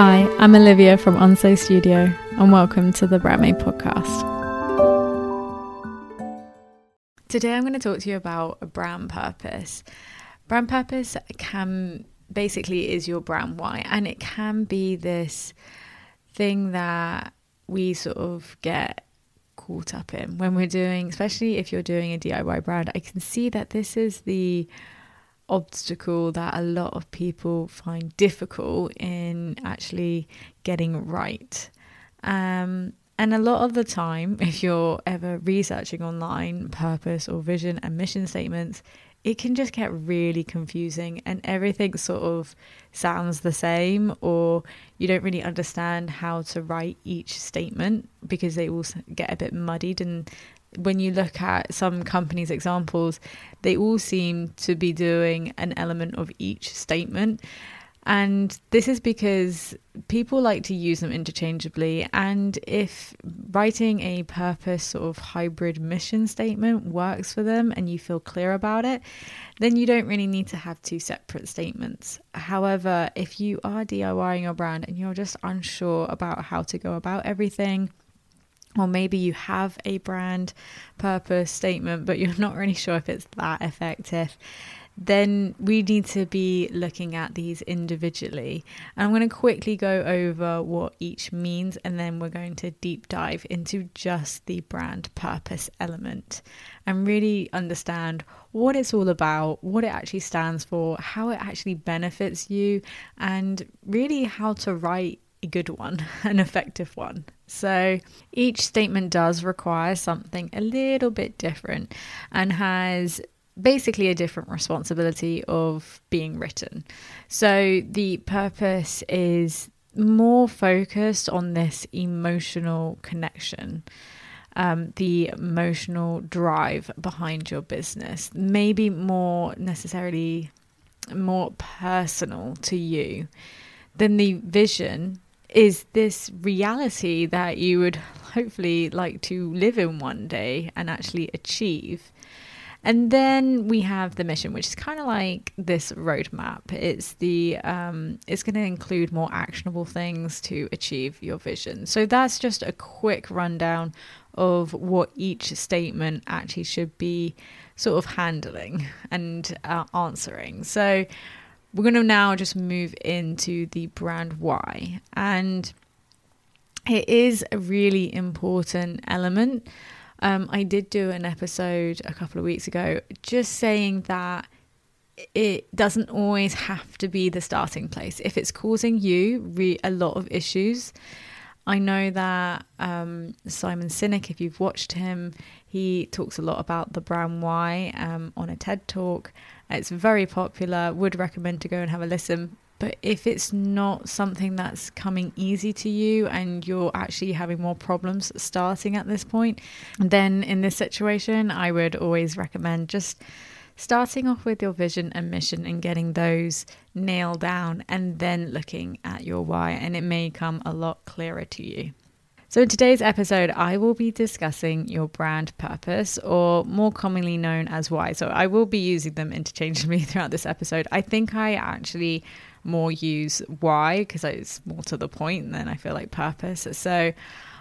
Hi, I'm Olivia from Onzo Studio, and welcome to the Brand Made podcast. Today, I'm going to talk to you about a brand purpose. Brand purpose can basically is your brand why, and it can be this thing that we sort of get caught up in when we're doing, especially if you're doing a DIY brand. I can see that this is the obstacle that a lot of people find difficult in actually getting right. Um, and a lot of the time, if you're ever researching online purpose or vision and mission statements, it can just get really confusing and everything sort of sounds the same, or you don't really understand how to write each statement because they all get a bit muddied and when you look at some companies' examples, they all seem to be doing an element of each statement. And this is because people like to use them interchangeably. And if writing a purpose sort of hybrid mission statement works for them and you feel clear about it, then you don't really need to have two separate statements. However, if you are DIYing your brand and you're just unsure about how to go about everything, or maybe you have a brand purpose statement, but you're not really sure if it's that effective, then we need to be looking at these individually. And I'm going to quickly go over what each means, and then we're going to deep dive into just the brand purpose element and really understand what it's all about, what it actually stands for, how it actually benefits you, and really how to write a good one, an effective one. So each statement does require something a little bit different and has basically a different responsibility of being written. So the purpose is more focused on this emotional connection. Um, the emotional drive behind your business, maybe more necessarily more personal to you than the vision is this reality that you would hopefully like to live in one day and actually achieve. And then we have the mission, which is kind of like this roadmap. It's the um, it's going to include more actionable things to achieve your vision. So that's just a quick rundown of what each statement actually should be sort of handling and uh, answering. So we're going to now just move into the brand why. And it is a really important element. Um, I did do an episode a couple of weeks ago just saying that it doesn't always have to be the starting place. If it's causing you re- a lot of issues, I know that um, Simon Sinek, if you've watched him, he talks a lot about the brand why um, on a TED talk. It's very popular. Would recommend to go and have a listen. But if it's not something that's coming easy to you and you're actually having more problems starting at this point, then in this situation, I would always recommend just starting off with your vision and mission and getting those nailed down and then looking at your why, and it may come a lot clearer to you. So, in today's episode, I will be discussing your brand purpose, or more commonly known as why. So, I will be using them interchangeably throughout this episode. I think I actually more use why because it's more to the point than I feel like purpose. So,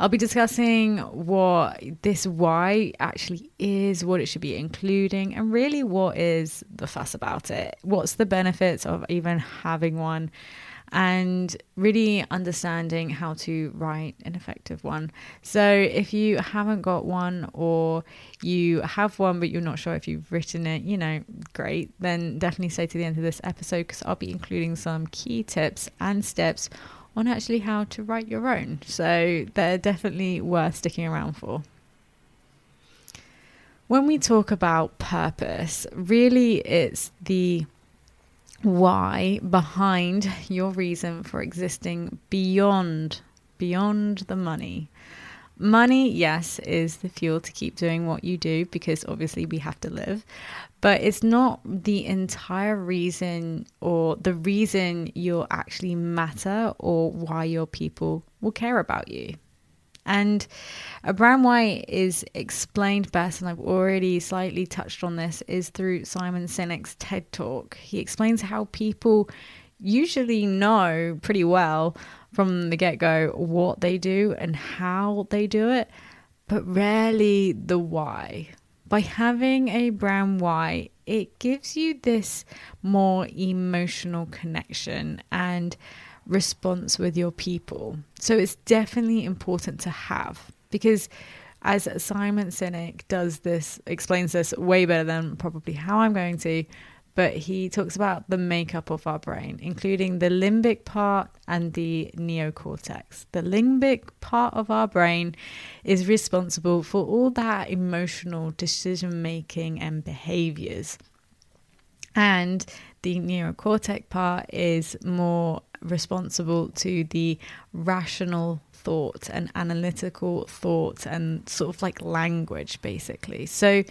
I'll be discussing what this why actually is, what it should be including, and really what is the fuss about it. What's the benefits of even having one? And really understanding how to write an effective one. So, if you haven't got one or you have one but you're not sure if you've written it, you know, great, then definitely stay to the end of this episode because I'll be including some key tips and steps on actually how to write your own. So, they're definitely worth sticking around for. When we talk about purpose, really it's the why behind your reason for existing beyond beyond the money. Money, yes, is the fuel to keep doing what you do because obviously we have to live, but it's not the entire reason or the reason you'll actually matter or why your people will care about you. And uh, a brand why is explained best, and I've already slightly touched on this, is through Simon Sinek's TED Talk. He explains how people usually know pretty well from the get go what they do and how they do it, but rarely the why. By having a brand why, it gives you this more emotional connection and response with your people. So it's definitely important to have because as Simon Sinek does this, explains this way better than probably how I'm going to, but he talks about the makeup of our brain, including the limbic part and the neocortex. The limbic part of our brain is responsible for all that emotional decision making and behaviors. And the neocortex part is more responsible to the rational thought and analytical thought and sort of like language, basically. So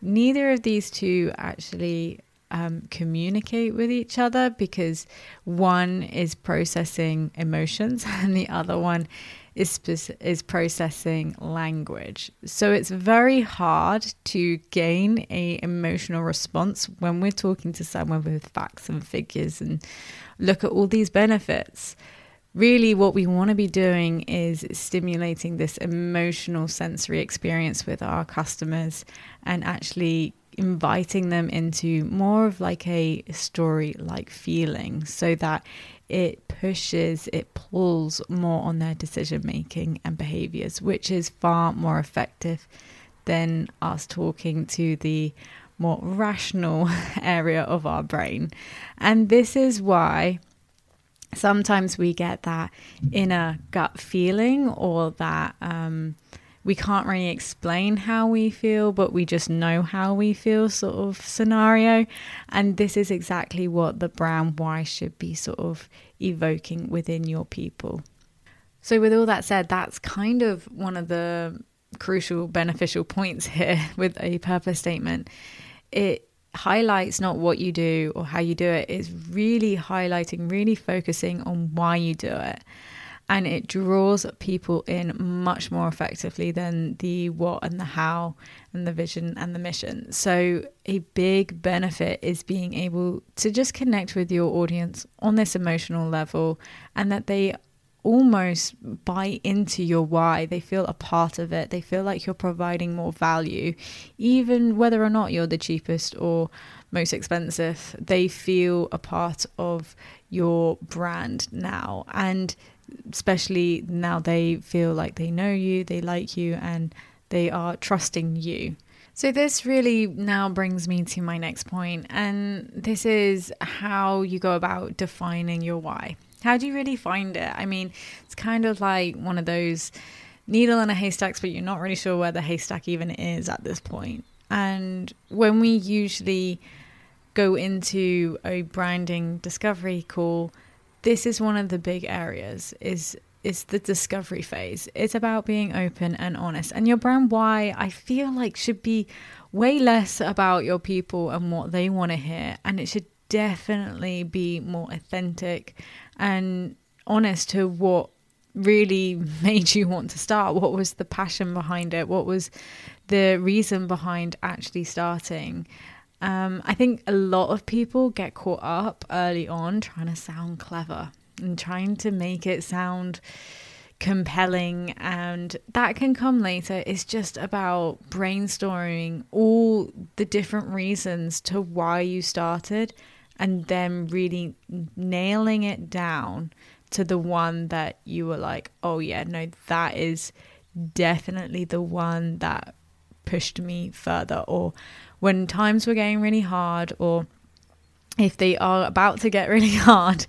neither of these two actually um, communicate with each other because one is processing emotions and the other one is is processing language. So it's very hard to gain a emotional response when we're talking to someone with facts and figures and look at all these benefits. Really, what we want to be doing is stimulating this emotional sensory experience with our customers and actually inviting them into more of like a story like feeling so that it pushes, it pulls more on their decision making and behaviors, which is far more effective than us talking to the more rational area of our brain. And this is why sometimes we get that inner gut feeling or that um, we can't really explain how we feel, but we just know how we feel sort of scenario. And this is exactly what the brand why should be sort of evoking within your people. So, with all that said, that's kind of one of the crucial beneficial points here with a purpose statement. It highlights not what you do or how you do it, it's really highlighting, really focusing on why you do it and it draws people in much more effectively than the what and the how and the vision and the mission. So, a big benefit is being able to just connect with your audience on this emotional level and that they almost buy into your why. They feel a part of it. They feel like you're providing more value, even whether or not you're the cheapest or most expensive. They feel a part of your brand now. And especially now they feel like they know you, they like you, and they are trusting you. So, this really now brings me to my next point, and this is how you go about defining your why. How do you really find it? I mean, it's kind of like one of those needle in a haystack, but you're not really sure where the haystack even is at this point. And when we usually go into a branding discovery call, this is one of the big areas is is the discovery phase. It's about being open and honest. And your brand why I feel like should be way less about your people and what they want to hear and it should definitely be more authentic and honest to what really made you want to start. What was the passion behind it? What was the reason behind actually starting? Um, I think a lot of people get caught up early on trying to sound clever and trying to make it sound compelling, and that can come later. It's just about brainstorming all the different reasons to why you started and then really nailing it down to the one that you were like, oh, yeah, no, that is definitely the one that pushed me further or when times were getting really hard or if they are about to get really hard,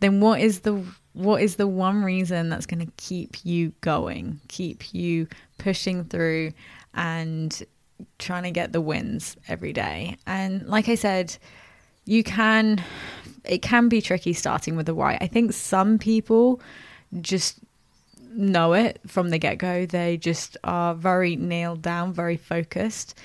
then what is the what is the one reason that's going to keep you going, keep you pushing through and trying to get the wins every day? And like I said, you can it can be tricky starting with the why. I think some people just know it from the get-go. They just are very nailed down, very focused.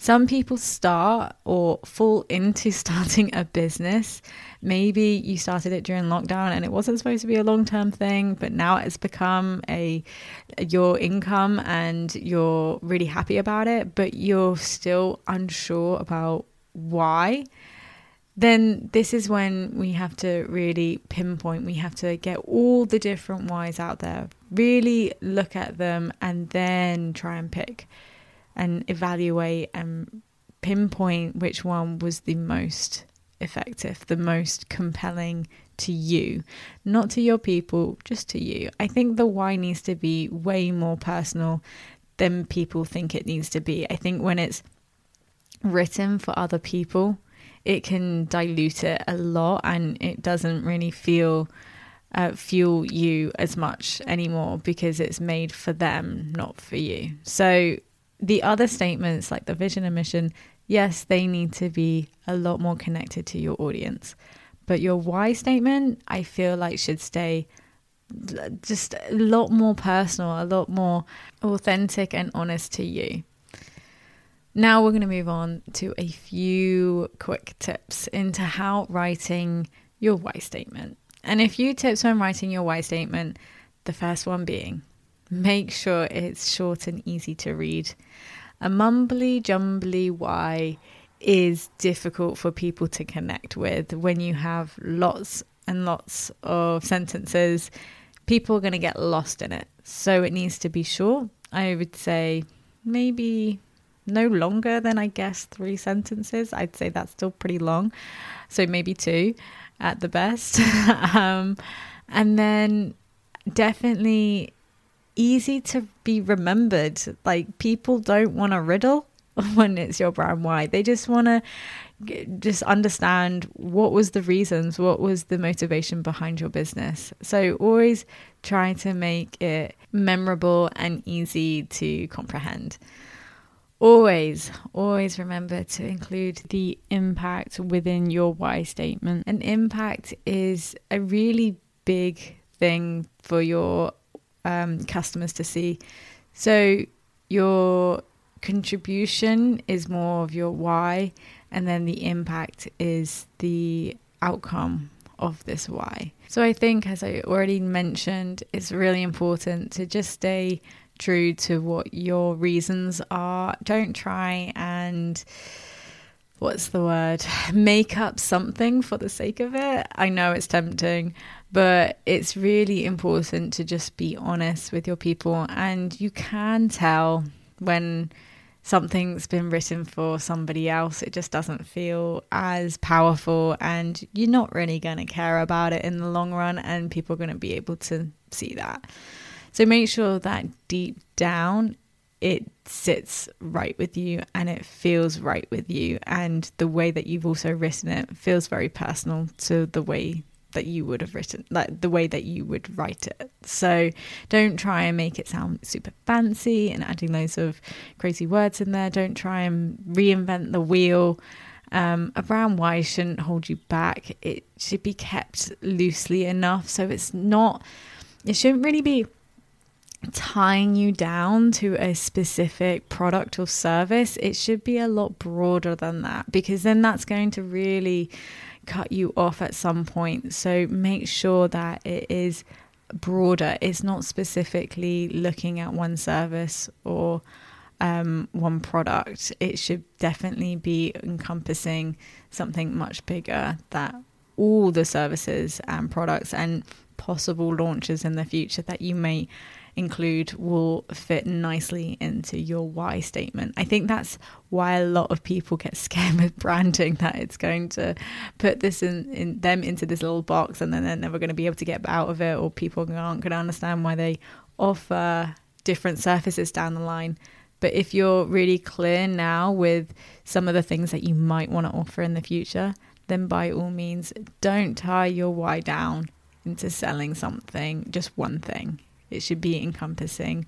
Some people start or fall into starting a business. Maybe you started it during lockdown and it wasn't supposed to be a long-term thing, but now it's become a your income and you're really happy about it, but you're still unsure about why then this is when we have to really pinpoint, we have to get all the different whys out there, really look at them, and then try and pick and evaluate and pinpoint which one was the most effective, the most compelling to you, not to your people, just to you. I think the why needs to be way more personal than people think it needs to be. I think when it's written for other people, it can dilute it a lot and it doesn't really feel uh, fuel you as much anymore because it's made for them, not for you. So the other statements like the vision and mission, yes, they need to be a lot more connected to your audience. But your why statement, I feel like should stay just a lot more personal, a lot more authentic and honest to you. Now we're going to move on to a few quick tips into how writing your why statement. And a few tips on writing your why statement. The first one being make sure it's short and easy to read. A mumbly jumbly why is difficult for people to connect with when you have lots and lots of sentences. People are going to get lost in it. So it needs to be short. I would say maybe no longer than I guess three sentences. I'd say that's still pretty long. So maybe two at the best. um, and then definitely easy to be remembered. Like people don't want a riddle when it's your brand why. They just want to just understand what was the reasons, what was the motivation behind your business. So always try to make it memorable and easy to comprehend. Always, always remember to include the impact within your why statement. An impact is a really big thing for your um, customers to see. So, your contribution is more of your why, and then the impact is the outcome of this why. So, I think, as I already mentioned, it's really important to just stay true to what your reasons are. Don't try and what's the word? Make up something for the sake of it. I know it's tempting, but it's really important to just be honest with your people and you can tell when something's been written for somebody else it just doesn't feel as powerful and you're not really going to care about it in the long run and people are going to be able to see that so make sure that deep down it sits right with you and it feels right with you. And the way that you've also written it feels very personal to the way that you would have written, like the way that you would write it. So don't try and make it sound super fancy and adding loads of crazy words in there. Don't try and reinvent the wheel. Um, a brand why shouldn't hold you back. It should be kept loosely enough so it's not, it shouldn't really be tying you down to a specific product or service, it should be a lot broader than that because then that's going to really cut you off at some point. So make sure that it is broader. It's not specifically looking at one service or um, one product. It should definitely be encompassing something much bigger that all the services and products and possible launches in the future that you may include will fit nicely into your why statement. I think that's why a lot of people get scared with branding that it's going to put this in, in them into this little box and then they're never going to be able to get out of it or people aren't going to understand why they offer different surfaces down the line. But if you're really clear now with some of the things that you might want to offer in the future, then by all means, don't tie your why down into selling something, just one thing. It should be encompassing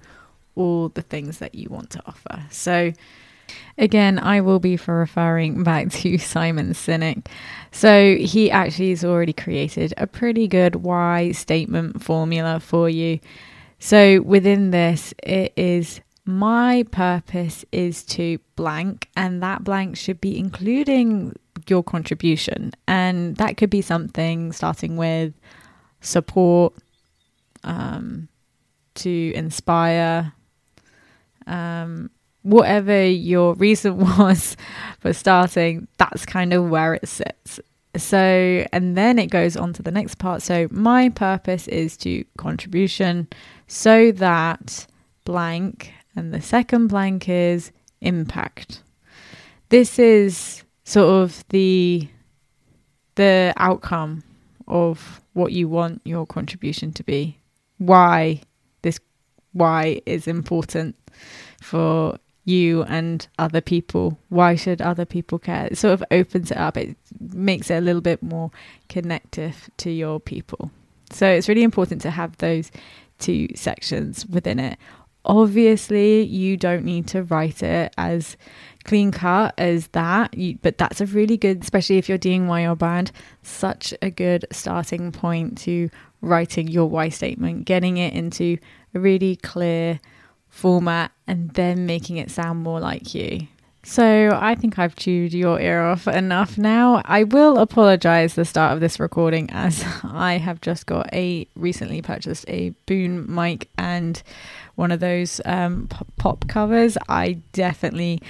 all the things that you want to offer. So, again, I will be for referring back to Simon Sinek. So, he actually has already created a pretty good why statement formula for you. So, within this, it is my purpose is to blank, and that blank should be including your contribution. And that could be something starting with support, um, to inspire, um, whatever your reason was for starting, that's kind of where it sits. So, and then it goes on to the next part. So, my purpose is to contribution so that blank, and the second blank is impact. This is sort of the the outcome of what you want your contribution to be. Why this why is important for you and other people. Why should other people care? It sort of opens it up. It makes it a little bit more connective to your people. So it's really important to have those two sections within it. Obviously, you don't need to write it as clean cut as that, you, but that's a really good, especially if you're doing why your brand, such a good starting point to writing your why statement, getting it into a really clear format and then making it sound more like you. So I think I've chewed your ear off enough now. I will apologize the start of this recording as I have just got a recently purchased a boom mic and one of those um, pop covers. I definitely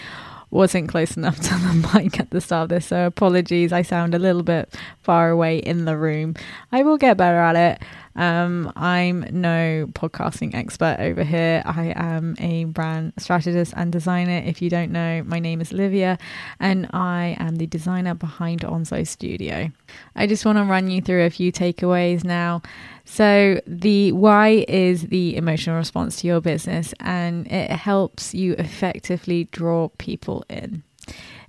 wasn't close enough to the mic at the start of this, so apologies. I sound a little bit far away in the room. I will get better at it. Um, I'm no podcasting expert over here. I am a brand strategist and designer. If you don't know, my name is Olivia and I am the designer behind Onzo Studio. I just want to run you through a few takeaways now. So, the why is the emotional response to your business and it helps you effectively draw people in.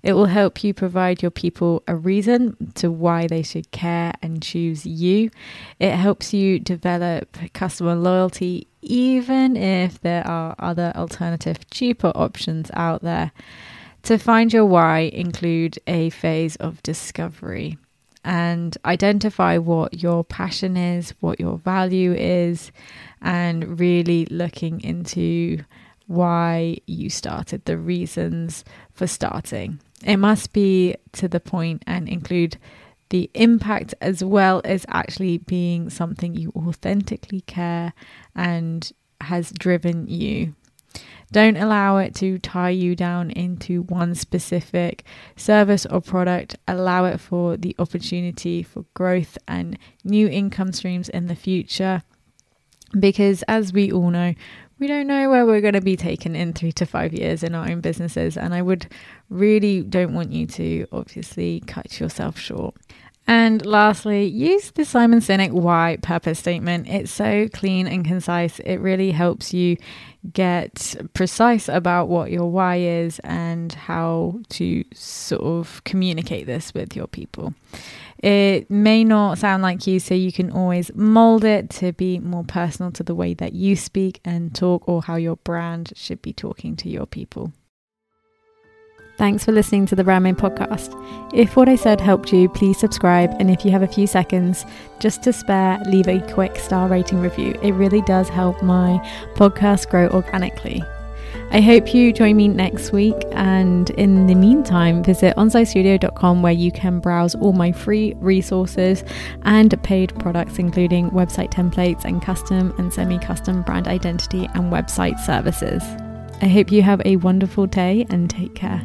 It will help you provide your people a reason to why they should care and choose you. It helps you develop customer loyalty, even if there are other alternative, cheaper options out there. To find your why, include a phase of discovery and identify what your passion is, what your value is, and really looking into why you started, the reasons for starting. It must be to the point and include the impact as well as actually being something you authentically care and has driven you. Don't allow it to tie you down into one specific service or product. Allow it for the opportunity for growth and new income streams in the future. Because as we all know, we don't know where we're going to be taken in three to five years in our own businesses. And I would really don't want you to obviously cut yourself short. And lastly, use the Simon Sinek why purpose statement. It's so clean and concise. It really helps you get precise about what your why is and how to sort of communicate this with your people. It may not sound like you, so you can always mold it to be more personal to the way that you speak and talk or how your brand should be talking to your people. Thanks for listening to the Brand Made podcast. If what I said helped you, please subscribe. And if you have a few seconds just to spare, leave a quick star rating review. It really does help my podcast grow organically. I hope you join me next week. And in the meantime, visit onzostudio.com where you can browse all my free resources and paid products, including website templates and custom and semi custom brand identity and website services. I hope you have a wonderful day and take care.